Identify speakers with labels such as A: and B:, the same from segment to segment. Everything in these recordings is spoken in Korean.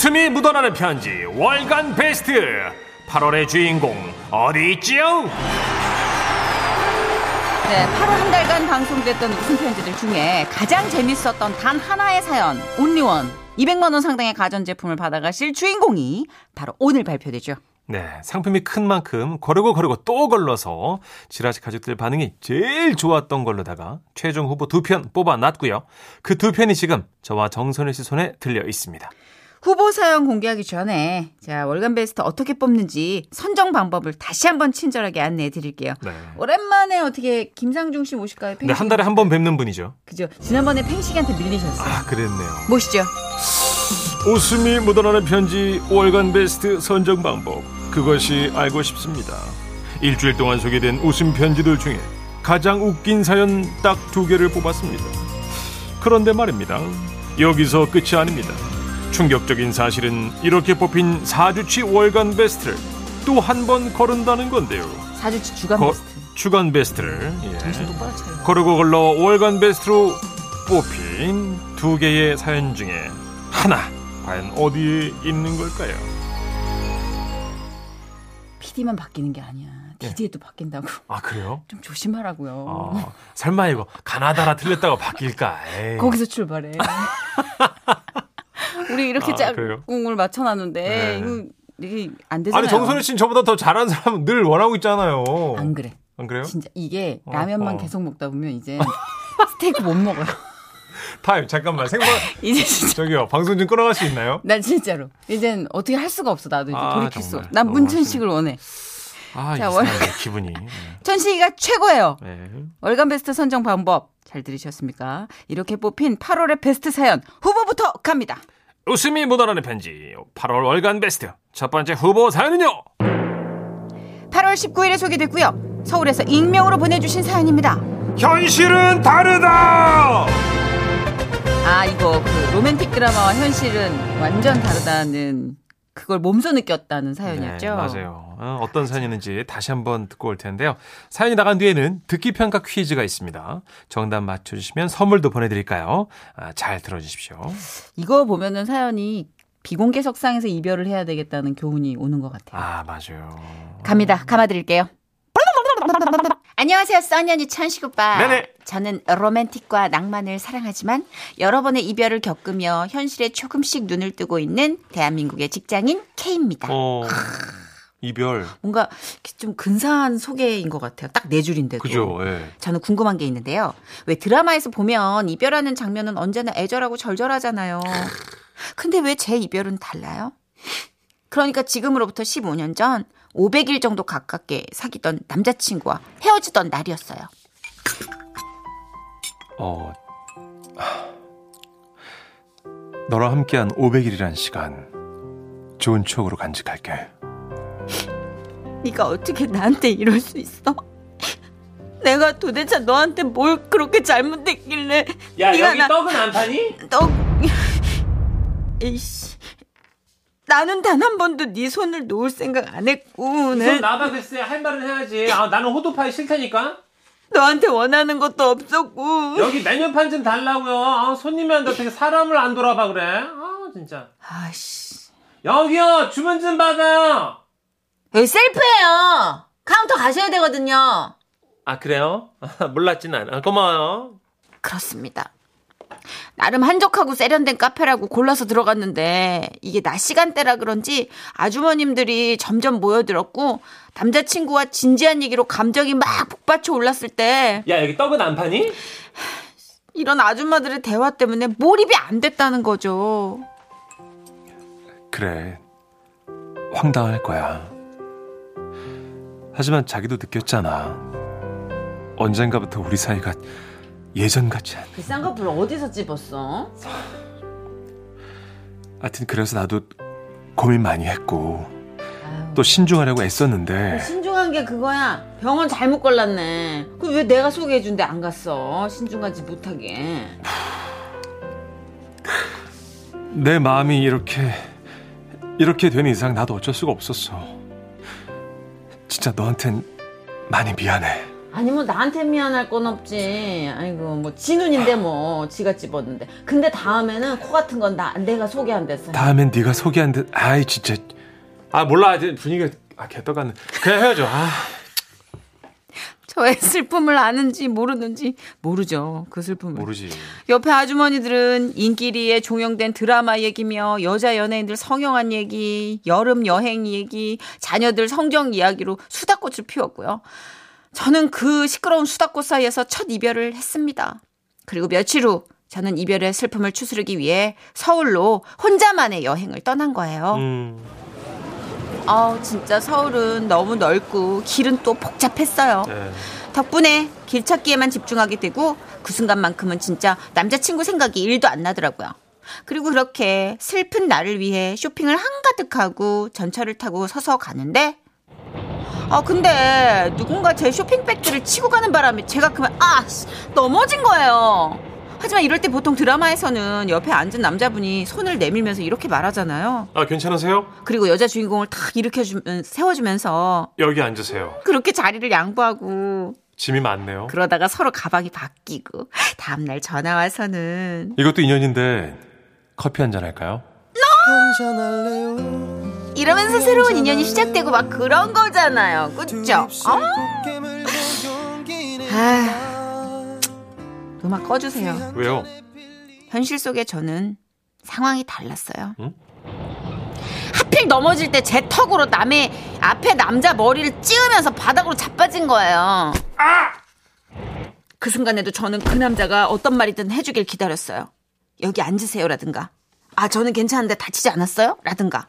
A: 웃음이 묻어나는 편지 월간 베스트 8월의 주인공 어디 있지요?
B: 네, 8월 한 달간 방송됐던 웃음 편지들 중에 가장 재밌었던 단 하나의 사연 온리원 200만 원 상당의 가전제품을 받아가실 주인공이 바로 오늘 발표되죠.
A: 네, 상품이 큰 만큼 거르고 거르고 또 걸러서 지라시 가족들 반응이 제일 좋았던 걸로다가 최종 후보 두 편 뽑아놨고요. 그 두 편이 지금 저와 정선혜 씨 손에 들려 있습니다.
B: 후보 사연 공개하기 전에 자 월간 베스트 어떻게 뽑는지 선정 방법을 다시 한번 친절하게 안내해 드릴게요.
A: 네.
B: 오랜만에 어떻게 김상중 씨 모실까요?
A: 네, 한 달에 한 번 뵙는 분이죠.
B: 그죠? 지난번에 팽식한테 밀리셨어요.
A: 아, 그랬네요.
B: 모시죠.
A: 웃음이 묻어나는 편지 월간 베스트 선정 방법 그것이 알고 싶습니다. 일주일 동안 소개된 웃음 편지들 중에 가장 웃긴 사연 딱 두 개를 뽑았습니다. 그런데 말입니다. 여기서 끝이 아닙니다. 충격적인 사실은 이렇게 뽑힌 4주치 월간 베스트를 또 한 번 거른다는 건데요.
B: 사주치 주간
A: 거-
B: 베스트.
A: 주간 베스트를 예. 거르고 걸러 월간 베스트로 뽑힌 두 개의 사연 중에 하나 과연 어디에 있는 걸까요?
B: PD만 바뀌는 게 아니야. DJ도 바뀐다고.
A: 아 그래요?
B: 좀 조심하라고요.
A: 아, 설마 이거 가나다라 틀렸다고 바뀔까? 에이.
B: 거기서 출발해. 우리 이렇게
A: 아, 그래요?
B: 짝꿍을 맞춰놨는데
A: 네.
B: 이거 이게 안 되잖아요.
A: 아니 정선혜 씨는 저보다 더 잘하는 사람은 늘 원하고 있잖아요.
B: 안 그래.
A: 안 그래요?
B: 진짜 이게
A: 어,
B: 라면만
A: 어.
B: 계속 먹다 보면 이제 스테이크 못 먹어요.
A: 타임 잠깐만 생방
B: 이제 진짜
A: 저기요 방송 좀 끌어갈 수 있나요?
B: 난 진짜로 이젠 어떻게 할 수가 없어 나도 이제
A: 아,
B: 돌이킬 수.
A: 정말.
B: 난 문천식을 원해.
A: 아
B: 자,
A: 이상하네 기분이.
B: 천식이가 최고예요.
A: 네.
B: 월간 베스트 선정 방법 잘 들으셨습니까? 이렇게 뽑힌 8월의 베스트 사연 후보부터 갑니다.
A: 웃음이 묻어나는 편지 8월 월간 베스트 첫 번째 후보 사연은요.
B: 8월 19일에 소개됐고요. 서울에서 익명으로 보내주신 사연입니다.
A: 현실은 다르다.
B: 아 이거 그 로맨틱 드라마와 현실은 완전 다르다는 그걸 몸소 느꼈다는 사연이었죠.
A: 네, 맞아요. 어, 어떤 사연이었는지 다시 한번 듣고 올 텐데요. 사연이 나간 뒤에는 듣기 평가 퀴즈가 있습니다. 정답 맞춰주시면 선물도 보내드릴까요? 아, 잘 들어주십시오.
B: 이거 보면은 사연이 비공개 석상에서 이별을 해야 되겠다는 교훈이 오는 것 같아요.
A: 아 맞아요.
B: 갑니다. 감아드릴게요. 안녕하세요, 써니언니 천식 오빠.
A: 네네.
B: 저는 로맨틱과 낭만을 사랑하지만 여러 번의 이별을 겪으며 현실에 조금씩 눈을 뜨고 있는 대한민국의 직장인 K입니다.
A: 어 이별
B: 뭔가 좀 근사한 소개인 것 같아요. 딱 네 줄인데도.
A: 그죠? 예.
B: 저는 궁금한 게 있는데요. 왜 드라마에서 보면 이별하는 장면은 언제나 애절하고 절절하잖아요. 근데 왜 제 이별은 달라요? 그러니까 지금으로부터 15년 전 500일 정도 가깝게 사귀던 남자친구와 헤어지던 날이었어요.
A: 어 너랑 함께한 500일이란 시간 좋은 추억으로 간직할게.
B: 네가 어떻게 나한테 이럴 수 있어? 내가 도대체 너한테 뭘 그렇게 잘못했길래
A: 야
B: 네가
A: 여기
B: 나-
A: 떡은 안 파니?
B: 너 이씨 나는 단 한 번도 네 손을 놓을 생각 안 했고 내
A: 나봐 글쎄 할 말은 해야지. 아 나는 호두파이 싫다니까.
B: 너한테 원하는 것도 없었고
A: 여기 메뉴판 좀 달라고요. 아, 손님이 한테 어떻게 사람을 안 돌아봐 그래? 아 진짜.
B: 아씨
A: 여기요 주문 좀 받아요.
B: 여기 셀프예요 카운터 가셔야 되거든요
A: 아 그래요? 몰랐진 않아. 고마워요.
B: 그렇습니다 나름 한적하고 세련된 카페라고 골라서 들어갔는데 이게 낮 시간대라 그런지 아주머님들이 점점 모여들었고 남자친구와 진지한 얘기로 감정이 막 북받쳐 올랐을 때
A: 야 여기 떡은 안 파니?
B: 이런 아줌마들의 대화 때문에 몰입이 안 됐다는 거죠.
A: 그래 황당할 거야. 하지만 자기도 느꼈잖아. 언젠가부터 우리 사이가 예전 같지 않.
B: 그 쌍꺼풀 어디서 찝었어?
A: 하여튼 그래서 나도 고민 많이 했고 또 신중하려고 애썼는데
B: 신중한 게 그거야. 병원 잘못 걸렸네. 그 왜 내가 소개해 준데 안 갔어? 신중하지 못하게.
A: 내 마음이 이렇게 이렇게 된 이상 나도 어쩔 수가 없었어. 진짜 너한텐 많이 미안해.
B: 아니 뭐 나한테 미안할 건 없지. 아이고 뭐 지눈인데 뭐 지가 집었는데. 근데 다음에는 코 같은 건 나 내가 소개한댔어.
A: 다음엔 네가 소개한 듯. 아이 진짜. 아 몰라 이제 분위기가 아 개떡같네. 그냥 헤어져. 아.
B: 저의 슬픔을 아는지 모르는지 모르죠. 그 슬픔을.
A: 모르지.
B: 옆에 아주머니들은 인기리에 종영된 드라마 얘기며 여자 연예인들 성형한 얘기, 여름 여행 얘기, 자녀들 성적 이야기로 수다꽃을 피웠고요. 저는 그 시끄러운 수다꽃 사이에서 첫 이별을 했습니다. 그리고 며칠 후 저는 이별의 슬픔을 추스르기 위해 서울로 혼자만의 여행을 떠난 거예요.
A: 음.
B: 아우 진짜 서울은 너무 넓고 길은 또 복잡했어요.
A: 네.
B: 덕분에 길 찾기에만 집중하게 되고 그 순간만큼은 진짜 남자친구 생각이 1도 안 나더라고요. 그리고 그렇게 슬픈 나를 위해 쇼핑을 한가득 하고 전철을 타고 서서 가는데 아 근데 누군가 제 쇼핑백들을 치고 가는 바람에 제가 그만 아 씨, 넘어진 거예요. 하지만 이럴 때 보통 드라마에서는 옆에 앉은 남자분이 손을 내밀면서 이렇게 말하잖아요.
A: 아 괜찮으세요?
B: 그리고 여자 주인공을 탁 일으켜주면 세워주면서
A: 여기 앉으세요.
B: 그렇게 자리를 양보하고
A: 짐이 많네요.
B: 그러다가 서로 가방이 바뀌고 다음날 전화 와서는
A: 이것도 인연인데 커피 한 잔 할까요?
B: 이러면서 새로운 인연이 시작되고 막 그런 거잖아요. 그쵸? 아, 아, 음악 꺼주세요.
A: 왜요?
B: 현실 속에 저는 상황이 달랐어요.
A: 응?
B: 하필 넘어질 때 제 턱으로 남의 앞에 남자 머리를 찌우면서 바닥으로 자빠진 거예요. 그 순간에도 저는 그 남자가 어떤 말이든 해주길 기다렸어요. 여기 앉으세요라든가. 아 저는 괜찮은데 다치지 않았어요? 라든가.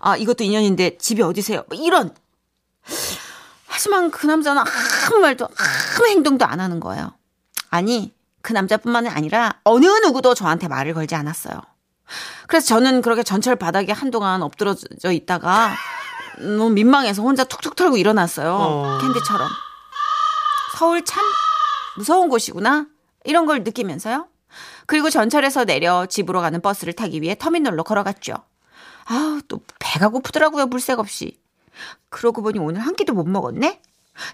B: 아 이것도 인연인데 집이 어디세요? 뭐 이런. 하지만 그 남자는 아무 말도 아무 행동도 안 하는 거예요. 아니 그 남자뿐만 아니라 어느 누구도 저한테 말을 걸지 않았어요. 그래서 저는 그렇게 전철 바닥에 한동안 엎드러져 있다가 너무 민망해서 혼자 툭툭 털고 일어났어요.
A: 어.
B: 캔디처럼. 서울 참 무서운 곳이구나. 이런 걸 느끼면서요. 그리고 전철에서 내려 집으로 가는 버스를 타기 위해 터미널로 걸어갔죠. 아우, 또 배가 고프더라고요, 물색 없이. 그러고 보니 오늘 한 끼도 못 먹었네?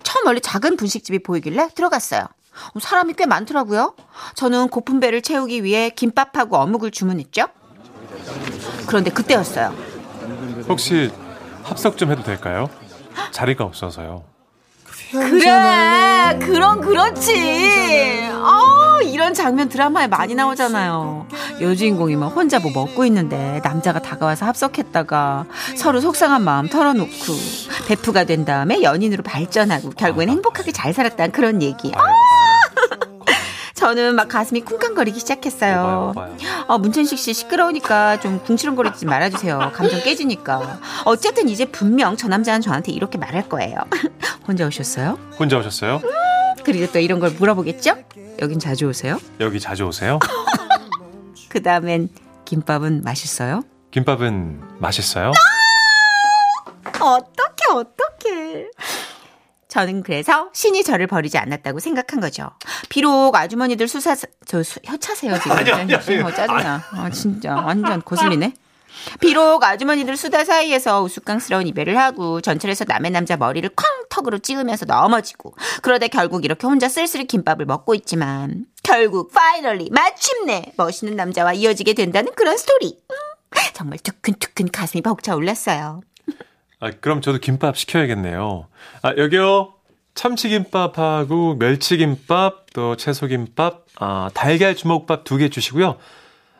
B: 처음 멀리 작은 분식집이 보이길래 들어갔어요. 어, 사람이 꽤 많더라고요. 저는 고픈 배를 채우기 위해 김밥하고 어묵을 주문했죠. 그런데 그때였어요.
A: 혹시 합석 좀 해도 될까요? 자리가 없어서요.
B: 그래, 그럼 그렇지. 어, 이런 장면 드라마에 많이 나오잖아요. 여주인공이 막 혼자 뭐 먹고 있는데 남자가 다가와서 합석했다가 서로 속상한 마음 털어놓고 베프가 된 다음에 연인으로 발전하고 결국엔 행복하게 잘 살았다는 그런 얘기. 아, 저는 막 가슴이 쿵쾅거리기 시작했어요. 어, 문천식 씨 시끄러우니까 좀 궁시렁거리지 말아주세요. 감정 깨지니까. 어쨌든 이제 분명 저 남자는 저한테 이렇게 말할 거예요. 혼자 오셨어요?
A: 혼자 오셨어요?
B: 그리고 또 이런 걸 물어보겠죠? 여긴 자주 오세요?
A: 여기 자주 오세요?
B: 그 다음엔 김밥은 맛있어요?
A: 김밥은 맛있어요?
B: 어떻게 어떻게? 저는 그래서 신이 저를 버리지 않았다고 생각한 거죠. 비록 아주머니들 수사 저 수, 혀차세요 지금.
A: 아니요, 아니요, 아니요.
B: 어, 짜증나. 아 진짜 완전 거슬리네. 비록 아주머니들 수다 사이에서 우스꽝스러운 이별을 하고 전철에서 남의 남자 머리를 쾅 턱으로 찍으면서 넘어지고 그러다 결국 이렇게 혼자 쓸쓸히 김밥을 먹고 있지만 결국 finally 마침내 멋있는 남자와 이어지게 된다는 그런 스토리. 음, 정말 두근두근 가슴이 벅차올랐어요.
A: 아, 그럼 저도 김밥 시켜야겠네요. 아, 여기요. 참치김밥하고 멸치김밥, 또 채소김밥, 아, 달걀 주먹밥 두 개 주시고요.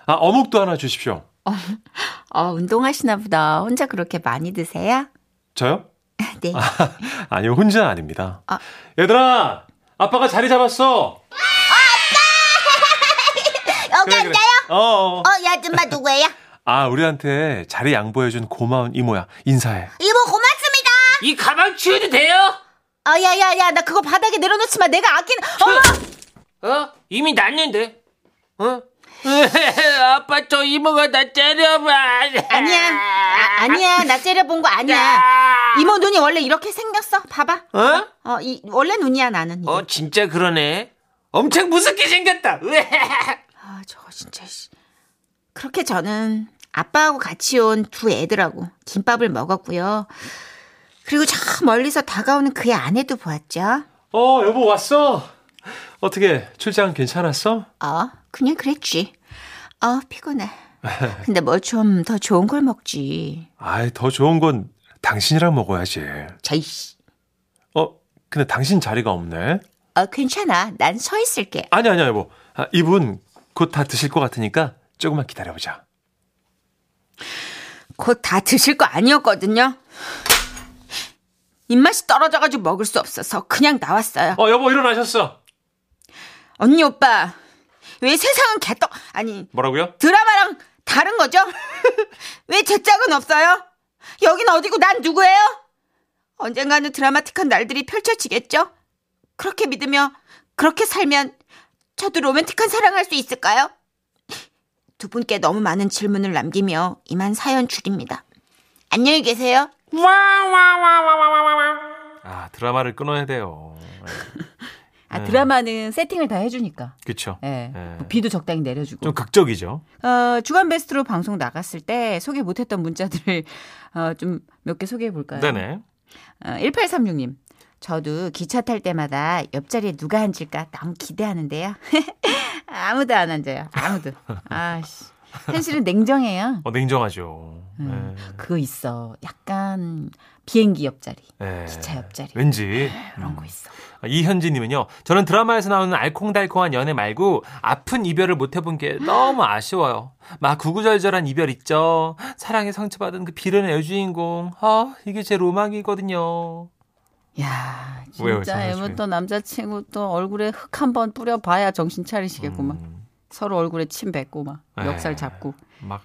A: 아, 어묵도 하나 주십시오.
B: 어, 운동하시나 보다. 혼자 그렇게 많이 드세요?
A: 저요?
B: 네.
A: 아니요, 혼자 아닙니다.
B: 아.
A: 얘들아! 아빠가 자리 잡았어!
B: 여기
A: 그래, 그래. 어, 어.
B: 어, 이 아줌마 누구예요?
A: 아, 우리한테 자리 양보해준 고마운 이모야. 인사해.
B: 이모 고맙습니다.
C: 이 가방 치워도 돼요?
B: 어, 야, 야, 야, 나 그거 바닥에 내려놓지 마. 내가 아끼는, 어머!
C: 어? 이미 났는데. 어? 아빠 저 이모가 나 때려봐.
B: 아니야. 아, 아니야. 나 째려본 거 아니야. 이모 눈이 원래 이렇게 생겼어. 봐봐.
C: 어?
B: 어, 이, 원래 눈이야, 나는. 이게.
C: 어 진짜 그러네. 엄청 무섭게 생겼다.
B: 아, 저거 진짜, 씨. 그렇게 저는 아빠하고 같이 온 두 애들하고 김밥을 먹었고요. 그리고 저 멀리서 다가오는 그의 아내도 보았죠.
A: 어, 여보 왔어. 어떻게 출장 괜찮았어?
B: 어, 그냥 그랬지. 어, 피곤해. 근데 뭐 좀 더 좋은 걸 먹지.
A: 아이, 더 좋은 건 당신이랑 먹어야지.
B: 자이씨.
A: 어, 근데 당신 자리가 없네.
B: 어, 괜찮아. 난 서 있을게.
A: 아니, 아니야, 여보. 아, 이분 곧 다 드실 것 같으니까 조금만 기다려보자.
B: 곧 다 드실 거 아니었거든요. 입맛이 떨어져가지고 먹을 수 없어서 그냥 나왔어요.
A: 어, 여보 일어나셨어.
B: 언니 오빠, 왜 세상은 개떡, 아니,
A: 뭐라고요?
B: 드라마랑 다른 거죠? 왜 제 짝은 없어요? 여긴 어디고 난 누구예요? 언젠가는 드라마틱한 날들이 펼쳐지겠죠? 그렇게 믿으며, 그렇게 살면, 저도 로맨틱한 사랑할 수 있을까요? 두 분께 너무 많은 질문을 남기며 이만 사연 줄입니다. 안녕히 계세요.
A: 아, 드라마를 끊어야 돼요.
B: 아, 드라마는 세팅을 다 해주니까.
A: 그쵸.
B: 예.
A: 예.
B: 뭐 비도 적당히 내려주고.
A: 좀 극적이죠.
B: 어, 주간 베스트로 방송 나갔을 때 소개 못했던 문자들을 어, 좀 몇 개 소개해 볼까요?
A: 네네.
B: 어, 1836님. 저도 기차 탈 때마다 옆자리에 누가 앉을까 너무 기대하는데요. 아무도 안 앉아요. 아무도. 아씨. 현실은 냉정해요.
A: 어, 냉정하죠.
B: 음, 그거 있어. 약간 비행기 옆자리,
A: 예.
B: 기차 옆자리.
A: 왠지.
B: 그런 거 있어.
A: 아, 이현지님은요, 저는 드라마에서 나오는 알콩달콩한 연애 말고 아픈 이별을 못 해본 게 너무 아쉬워요. 막 구구절절한 이별 있죠. 사랑에 상처받은 그 비련의 여주인공. 아, 이게 제 로망이거든요.
B: 야, 진짜
A: 장난치고요?
B: 애무또 남자친구 또 얼굴에 흙 한 번 뿌려봐야 정신 차리시겠구만.
A: 음,
B: 서로 얼굴에 침 뱉고 막
A: 에.
B: 멱살 잡고.
A: 막.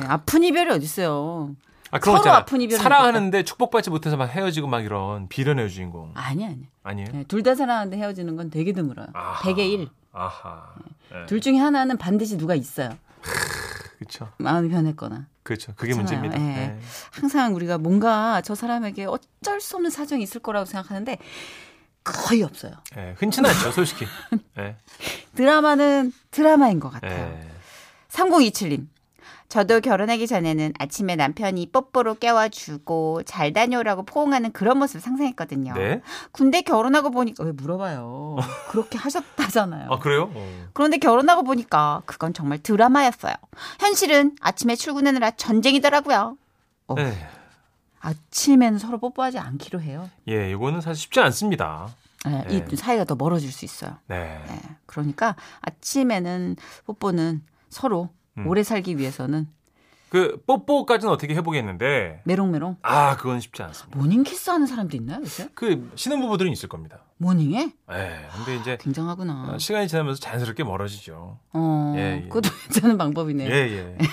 B: 네, 아픈 이별이 어딨어요.
A: 아,
B: 서로
A: 있잖아.
B: 아픈 이별을
A: 사랑하는데 축복받지 못해서 막 헤어지고 막 이런 비련의 여주인공.
B: 아니, 아니.
A: 아니에요?
B: 네, 둘다 사랑하는데 헤어지는 건 되게 드물어요.
A: 아하.
B: 100에 1.
A: 아하. 네.
B: 둘 중에 하나는 반드시 누가 있어요.
A: 그쵸.
B: 마음이 변했거나.
A: 그렇죠. 그게
B: 그렇잖아요.
A: 문제입니다.
B: 예.
A: 네.
B: 항상 우리가 뭔가 저 사람에게 어쩔 수 없는 사정이 있을 거라고 생각하는데 거의 없어요.
A: 네, 흔치 않죠, 솔직히. 네.
B: 드라마는 드라마인 것 같아요.
A: 네.
B: 3027님. 저도 결혼하기 전에는 아침에 남편이 뽀뽀로 깨워주고 잘 다녀오라고 포옹하는 그런 모습을 상상했거든요.
A: 네.
B: 근데 결혼하고 보니까 왜 물어봐요. 그렇게 하셨다잖아요.
A: 아, 그래요? 어.
B: 그런데 결혼하고 보니까 그건 정말 드라마였어요. 현실은 아침에 출근하느라 전쟁이더라고요. 어,
A: 네.
B: 아침에는 서로 뽀뽀하지 않기로 해요.
A: 예, 이거는 사실 쉽지 않습니다.
B: 네,
A: 네.
B: 이 사이가 더 멀어질 수 있어요.
A: 네.
B: 네, 그러니까 아침에는 뽀뽀는 서로
A: 음.
B: 오래 살기 위해서는
A: 그 뽀뽀까지는 어떻게 해보겠는데
B: 메롱메롱
A: 아 그건 쉽지 않습니다.
B: morning 키스하는 사람도 있나요, 요새?
A: 그 신혼부부들은 있을 겁니다.
B: morning에?
A: 예. 근데 이제
B: 굉장하구나.
A: 어, 시간이 지나면서 자연스럽게 멀어지죠.
B: 어,
A: 예, 예.
B: 그것도 괜찮은 방법이네요.
A: 예 예.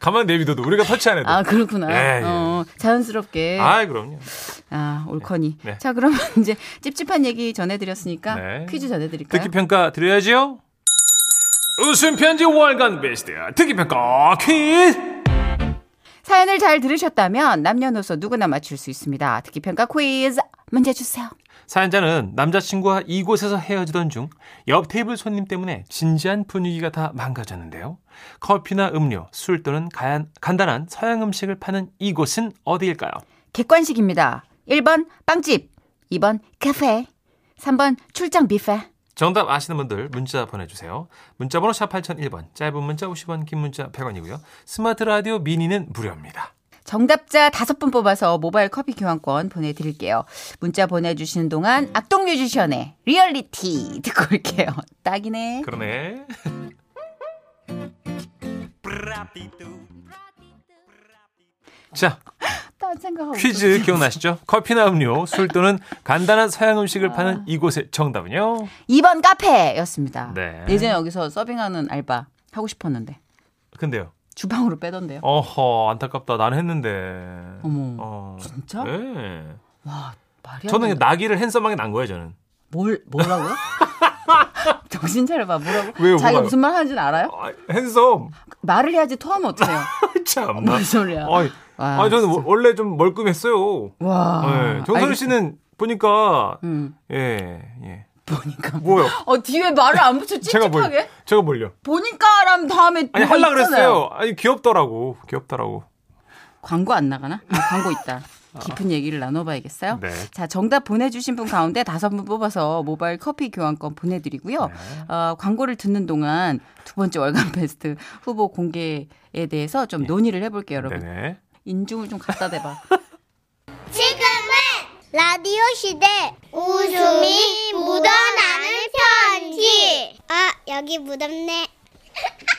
A: 가만 내비둬도 우리가 터치 안 해도.
B: 아 그렇구나.
A: 예, 예.
B: 어, 자연스럽게.
A: 아 그럼요.
B: 아, 옳거니.
A: 네.
B: 자, 그러면 이제 찝찝한 얘기 전해드렸으니까
A: 네.
B: 퀴즈 전해드릴까요?
A: 듣기 평가 드려야죠. 웃음 편지 월간 베스트 듣기 평가 퀴즈.
B: 사연을 잘 들으셨다면 남녀노소 누구나 맞출 수 있습니다. 듣기평가 퀴즈 문제 주세요.
A: 사연자는 남자친구와 이곳에서 헤어지던 중 옆 테이블 손님 때문에 진지한 분위기가 다 망가졌는데요. 커피나 음료, 술 또는 간, 간단한 서양 음식을 파는 이곳은 어디일까요?
B: 객관식입니다. 1번 빵집, 2번 카페, 3번 출장 뷔페.
A: 정답 아시는 분들 문자 보내주세요. 문자번호 샵 8001번, 짧은 문자 50원, 긴 문자 100원이고요. 스마트 라디오 미니는 무료입니다.
B: 정답자 5분 뽑아서 모바일 커피 교환권 보내드릴게요. 문자 보내주시는 동안 악동 뮤지션의 리얼리티 듣고 올게요. 딱이네.
A: 그러네. 자,
B: 딴 생각하고
A: 퀴즈 기억나시죠? 커피나 음료, 술 또는 간단한 서양 음식을 파는 이곳의 정답은요?
B: 2번 카페였습니다.
A: 네.
B: 예전에 여기서 서빙하는 알바 하고 싶었는데
A: 근데요.
B: 주방으로 빼던데요.
A: 어허, 안타깝다. 난 했는데.
B: 어머,
A: 어.
B: 진짜?
A: 네.
B: 와 말이 안
A: 저는
B: 된다.
A: 나기를 핸섬하게 난 거예요, 저는.
B: 뭘 뭐라고요? 정신 차려봐 뭐라고?
A: 왜요,
B: 자기가
A: 뭐가요?
B: 무슨 말 하는지는 알아요?
A: 아, 핸섬.
B: 말을 해야지 토하면 어떡해요?
A: 참.
B: 뭔 소리야?
A: 아이,
B: 와,
A: 아, 저는 원래 좀 멀끔했어요.
B: 와.
A: 네. 정선우
B: 알겠-
A: 씨는 보니까,
B: 음,
A: 예, 예.
B: 보니까.
A: 뭐요?
B: 어 뒤에 말을 안 붙여 찝찝하게?
A: 제가 뭘요?
B: 보니까람 다음에
A: 아니, 할라. 그랬어요. 아니, 귀엽더라고. 귀엽더라고.
B: 광고 안 나가나? 아, 광고 있다. 깊은 얘기를 나눠봐야겠어요.
A: 네.
B: 자, 정답 보내주신 분 가운데 다섯 분 뽑아서 모바일 커피 교환권 보내드리고요. 어, 광고를 듣는 동안 두 번째 월간 베스트 후보 공개에 대해서 좀 논의를 해볼게요, 여러분.
A: 네네.
B: 인중을 좀 갖다 대봐.
D: 지금은 라디오 시대 웃음이 묻어나는 편지. 아, 여기 묻었네.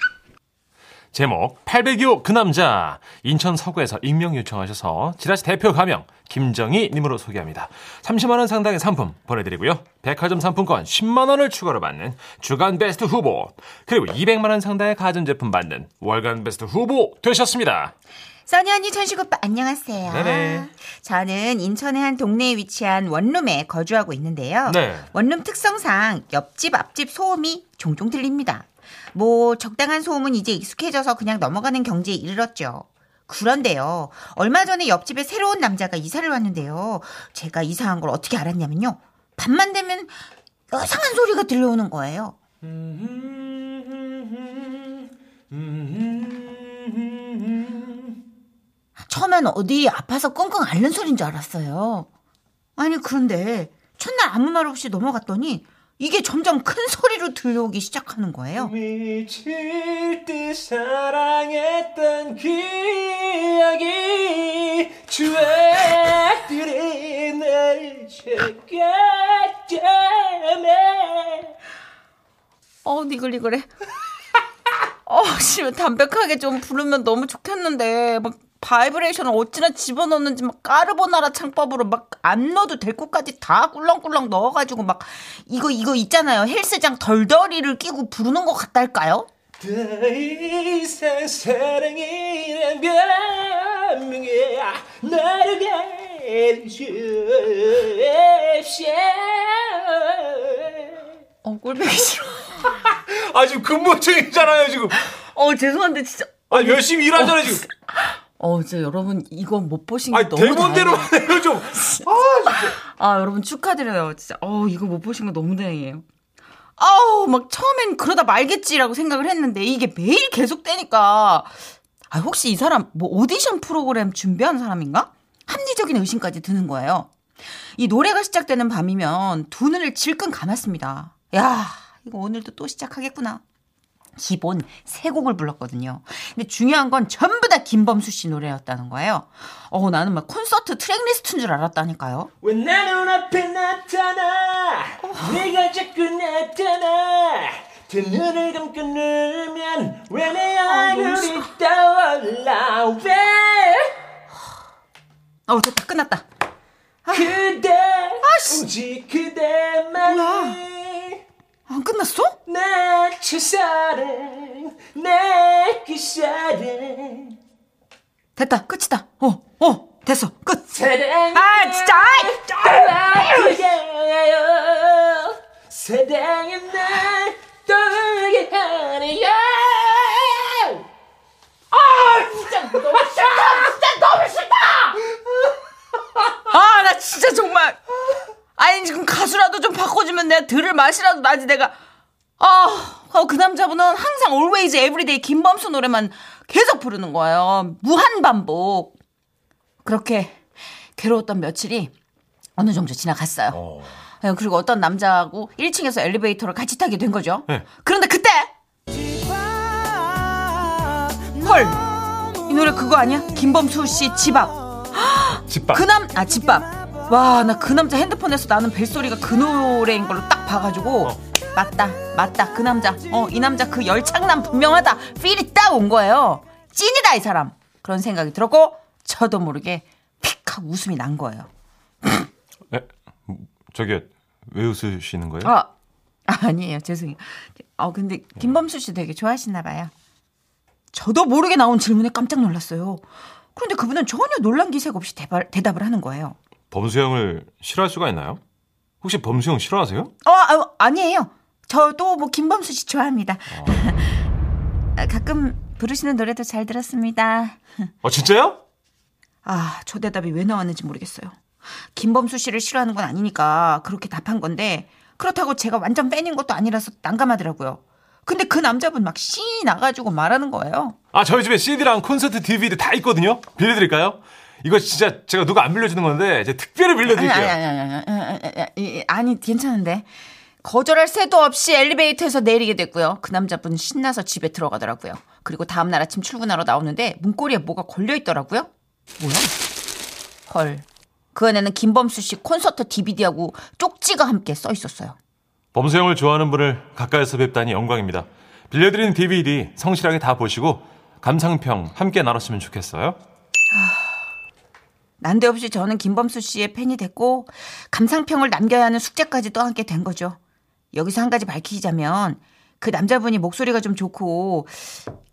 A: 제목 802호 그 남자 인천 서구에서 익명 요청하셔서 지라시 대표 가명 김정희 님으로 소개합니다. 30만 원 상당의 상품 보내드리고요. 백화점 상품권 10만 원을 추가로 받는 주간 베스트 후보 그리고 200만 원 상당의 가전제품 받는 월간 베스트 후보 되셨습니다.
B: 써니 언니, 천식 오빠, 안녕하세요.
A: 네네.
B: 저는 인천의 한 동네에 위치한 원룸에 거주하고 있는데요.
A: 네.
B: 원룸 특성상 옆집, 앞집 소음이 종종 들립니다. 뭐, 적당한 소음은 이제 익숙해져서 그냥 넘어가는 경지에 이르렀죠. 그런데요, 얼마 전에 옆집에 새로운 남자가 이사를 왔는데요. 제가 이사한 걸 어떻게 알았냐면요. 밤만 되면 이상한 소리가 들려오는 거예요. 처음엔 어디 아파서 끙끙 앓는 소리인 줄 알았어요. 아니, 그런데 첫날 아무 말 없이 넘어갔더니 이게 점점 큰 소리로 들려오기 시작하는 거예요.
A: 미칠 듯 사랑했던 기억이 추억들이 널 찾고 있지만
B: 어, 니글니글해. 어, 씨, 담백하게 좀 부르면 너무 좋겠는데, 막, 바이브레이션을 어찌나 집어넣는지 막 까르보나라 창법으로 막 안 넣어도 될 것까지 다 꿀렁꿀렁 넣어가지고 막 이거 이거 있잖아요 헬스장 덜덜이를 끼고 부르는 것 같달까요?
A: 더 이상 사랑이란 변명에 나를 없어
B: 어 꼴보기 싫어.
A: 아 지금 근무 중이잖아요 지금
B: 어 죄송한데 진짜.
A: 아 열심히 일하잖아요 지금
B: 어 진짜 여러분 이거 못 보신
A: 게아
B: 너무
A: 대본대로. 해요 좀
B: 아 여러분 축하드려요 진짜. 어 이거 못 보신 거 너무 다행이에요. 아우 막 처음엔 그러다 말겠지라고 생각을 했는데 이게 매일 계속되니까 아 혹시 이 사람 뭐 오디션 프로그램 준비한 사람인가? 합리적인 의심까지 드는 거예요. 이 노래가 시작되는 밤이면 두 눈을 질끈 감았습니다. 야 이거 오늘도 또 시작하겠구나. 기본 세 곡을 불렀거든요. 근데 중요한 건 전부 다 김범수 씨 노래였다는 거예요. 어 나는 막 콘서트 트랙 리스트인 줄 알았다니까요.
A: 왜 내 눈앞에 나타나? 네가 자꾸 나타나 두 눈을 감고 누우면 왜 내 얼굴이 떠올라? 왜?
B: 어 됐다. 끝났다.
A: 그대 오직 그대만이
B: 안 끝났어?
A: 내 첫사랑 내그 사랑
B: 됐다 끝이다. 어 어, 됐어 끝.
A: 사랑
B: 아 진짜.
A: 떠나요 사랑은 날 떠나게 하네요
B: 아나 진짜 정말. 아니 지금 가수라도 좀 바꿔주면 내가 들을 맛이라도 나지 내가. 아, 어, 그 남자분은 항상 always everyday 김범수 노래만 계속 부르는 거예요. 무한 반복. 그렇게 괴로웠던 며칠이 어느 정도 지나갔어요. 예, 그리고 어떤 남자하고 1층에서 엘리베이터를 같이 타게 된 거죠.
A: 네.
B: 그런데 그때 헐, 이 노래 그거 아니야? 김범수 씨 집 앞.
A: 집밥
B: 그 남, 아, 집밥. 와, 나 그 남자 핸드폰에서 나는 벨소리가 그 노래인 걸로 딱 봐가지고. 맞다, 맞다. 그 남자. 어, 이 남자 그 열창남 분명하다. 필이 딱 온 거예요. 찐이다, 이 사람. 그런 생각이 들었고, 저도 모르게 픽 하고 웃음이 난 거예요.
A: 에, 저기 왜 웃으시는 거예요?
B: 아, 아니에요. 죄송해요. 어, 근데 김범수 씨 되게 좋아하시나 봐요. 저도 모르게 나온 질문에 깜짝 놀랐어요. 그런데 그분은 전혀 놀란 기색 없이 대발, 대답을 하는 거예요.
A: 범수 형을 싫어할 수가 있나요? 혹시 범수 형 싫어하세요?
B: 어, 아, 아니에요. 저도 뭐 김범수 씨 좋아합니다. 아, 가끔 부르시는 노래도 잘 들었습니다.
A: 아 진짜요?
B: 아, 저 대답이 왜 나왔는지 모르겠어요. 김범수 씨를 싫어하는 건 아니니까 그렇게 답한 건데 그렇다고 제가 완전 팬인 것도 아니라서 난감하더라고요. 근데 그 남자분 막 씨 나가지고 말하는 거예요.
A: 아 저희 집에 CD랑 콘서트 DVD 다 있거든요. 빌려드릴까요? 이거 진짜 제가 누가 안 빌려주는 건데 이제 특별히 빌려드릴게요.
B: 아니 아니 아니 아니, 아니, 아니, 괜찮은데 거절할 새도 없이 엘리베이터에서 내리게 됐고요. 그 남자분 신나서 집에 들어가더라고요. 그리고 다음 날 아침 출근하러 나오는데 문고리에 뭐가 걸려 있더라고요. 뭐야? 헐. 그 안에는 김범수 씨 콘서트 DVD하고 쪽지가 함께 써 있었어요.
A: 범수 형을 좋아하는 분을 가까이서 뵙다니 영광입니다. 빌려드린 DVD 성실하게 다 보시고 감상평 함께 나눴으면 좋겠어요.
B: 난데없이 저는 김범수 씨의 팬이 됐고 감상평을 남겨야 하는 숙제까지도 함께 된 거죠. 여기서 한 가지 밝히자면 그 남자분이 목소리가 좀 좋고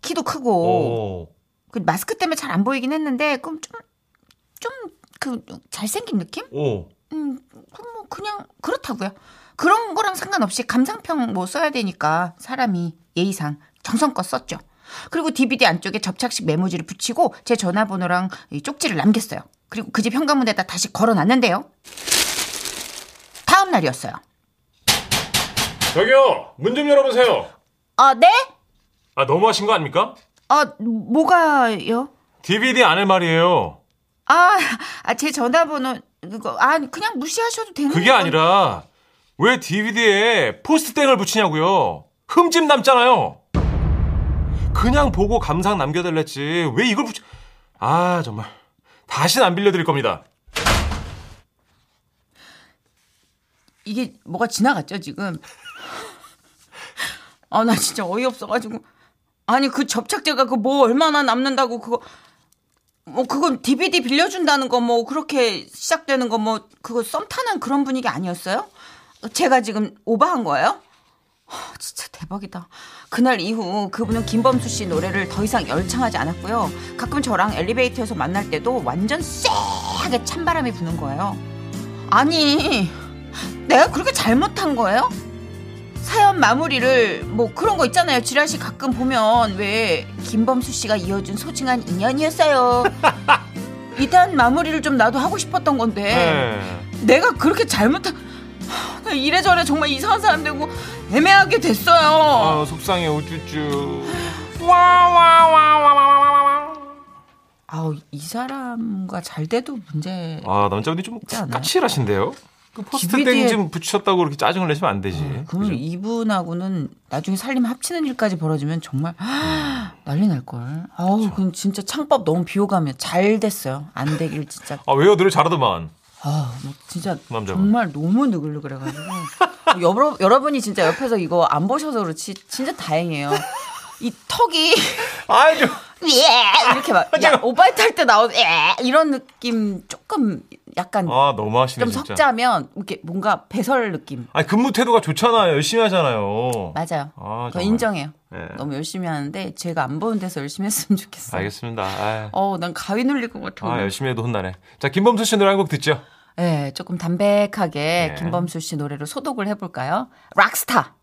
B: 키도 크고
A: 오.
B: 그 마스크 때문에 잘 안 보이긴 했는데 그럼 좀좀그 잘생긴 느낌?
A: 오.
B: 음, 그럼 뭐 그냥 그렇다고요. 그런 거랑 상관없이 감상평 뭐 써야 되니까 사람이 예의상 정성껏 썼죠. 그리고 DVD 안쪽에 접착식 메모지를 붙이고 제 전화번호랑 이 쪽지를 남겼어요. 그리고 그 집 현관문에다 다시 걸어놨는데요. 다음 날이었어요.
A: 저기요, 문 좀 열어보세요.
B: 아, 네?
A: 아, 너무하신 거 아닙니까?
B: 아, 뭐가요?
A: DVD 안에 말이에요.
B: 아, 아, 제 전화번호 그거 아, 그냥 무시하셔도 되는
A: 그게
B: 건-
A: 아니라 왜 DVD에 포스트땡을 붙이냐고요. 흠집 남잖아요. 그냥 보고 감상 남겨달랬지. 왜 이걸 붙여? 아 정말 다시는 안 빌려드릴 겁니다.
B: 이게 뭐가 지나갔죠 지금? 아 나 진짜 어이없어가지고 아니 그 접착제가 그 뭐 얼마나 남는다고 그거 뭐 그건 DVD 빌려준다는 거 뭐 그렇게 시작되는 거 뭐 그거 썸 타는 그런 분위기 아니었어요? 제가 지금 오버한 거예요? 하, 진짜 대박이다. 그날 이후 그분은 김범수 씨 노래를 더 이상 열창하지 않았고요. 가끔 저랑 엘리베이터에서 만날 때도 완전 쎄하게 찬바람이 부는 거예요. 아니, 내가 그렇게 잘못한 거예요? 사연 마무리를 뭐 그런 거 있잖아요. 지라시 가끔 보면 왜 김범수 씨가 이어준 소중한 인연이었어요. 이단 마무리를 좀 나도 하고 싶었던 건데
A: 네.
B: 내가 그렇게 잘못한 이래저래 정말 이상한 사람 되고 애매하게 됐어요.
A: 아 속상해 우쭈쭈.
B: 아우 이 사람과 잘 돼도 문제.
A: 아 남자분이 좀? 까칠하신데요. 그 포스트땡
B: DVD 에-
A: 좀 붙이셨다고 그렇게 짜증을 내시면 안 되지.
B: 그러면
A: 그죠?
B: 이분하고는 나중에 살림 합치는 일까지 벌어지면 정말 난리 날 걸. 아우 그럼 진짜 창법 너무 비호감이야. 잘 됐어요. 안 되길 진짜.
A: 아 왜요 노래 잘하더만.
B: 아, 뭐 진짜
A: 남자분.
B: 정말 너무 느글느글해가지고 여러 여러분이 진짜 옆에서 이거 안 보셔서 그렇지 진짜 다행이에요. 이 턱이
A: 좀.
B: 예 이렇게 막 야, 오바이트 할때 나오는 예 이런 느낌 조금 약간
A: 아 너무 하시네
B: 좀
A: 진짜.
B: 섞자면 이렇게 뭔가 배설 느낌
A: 아니 근무 태도가 좋잖아요. 열심히 하잖아요.
B: 맞아요.
A: 아,
B: 저. 인정해요.
A: 네.
B: 너무 열심히 하는데 제가 안 보는 데서 열심히 했으면 좋겠어요.
A: 알겠습니다. 아,
B: 어, 난 가위 눌릴 것 같아.
A: 아. 열심히 해도 혼나네. 자 김범수 씨 노래 한 곡 듣죠.
B: 네, 조금 담백하게
A: 네.
B: 김범수 씨 노래로 소독을 해볼까요? 락스타.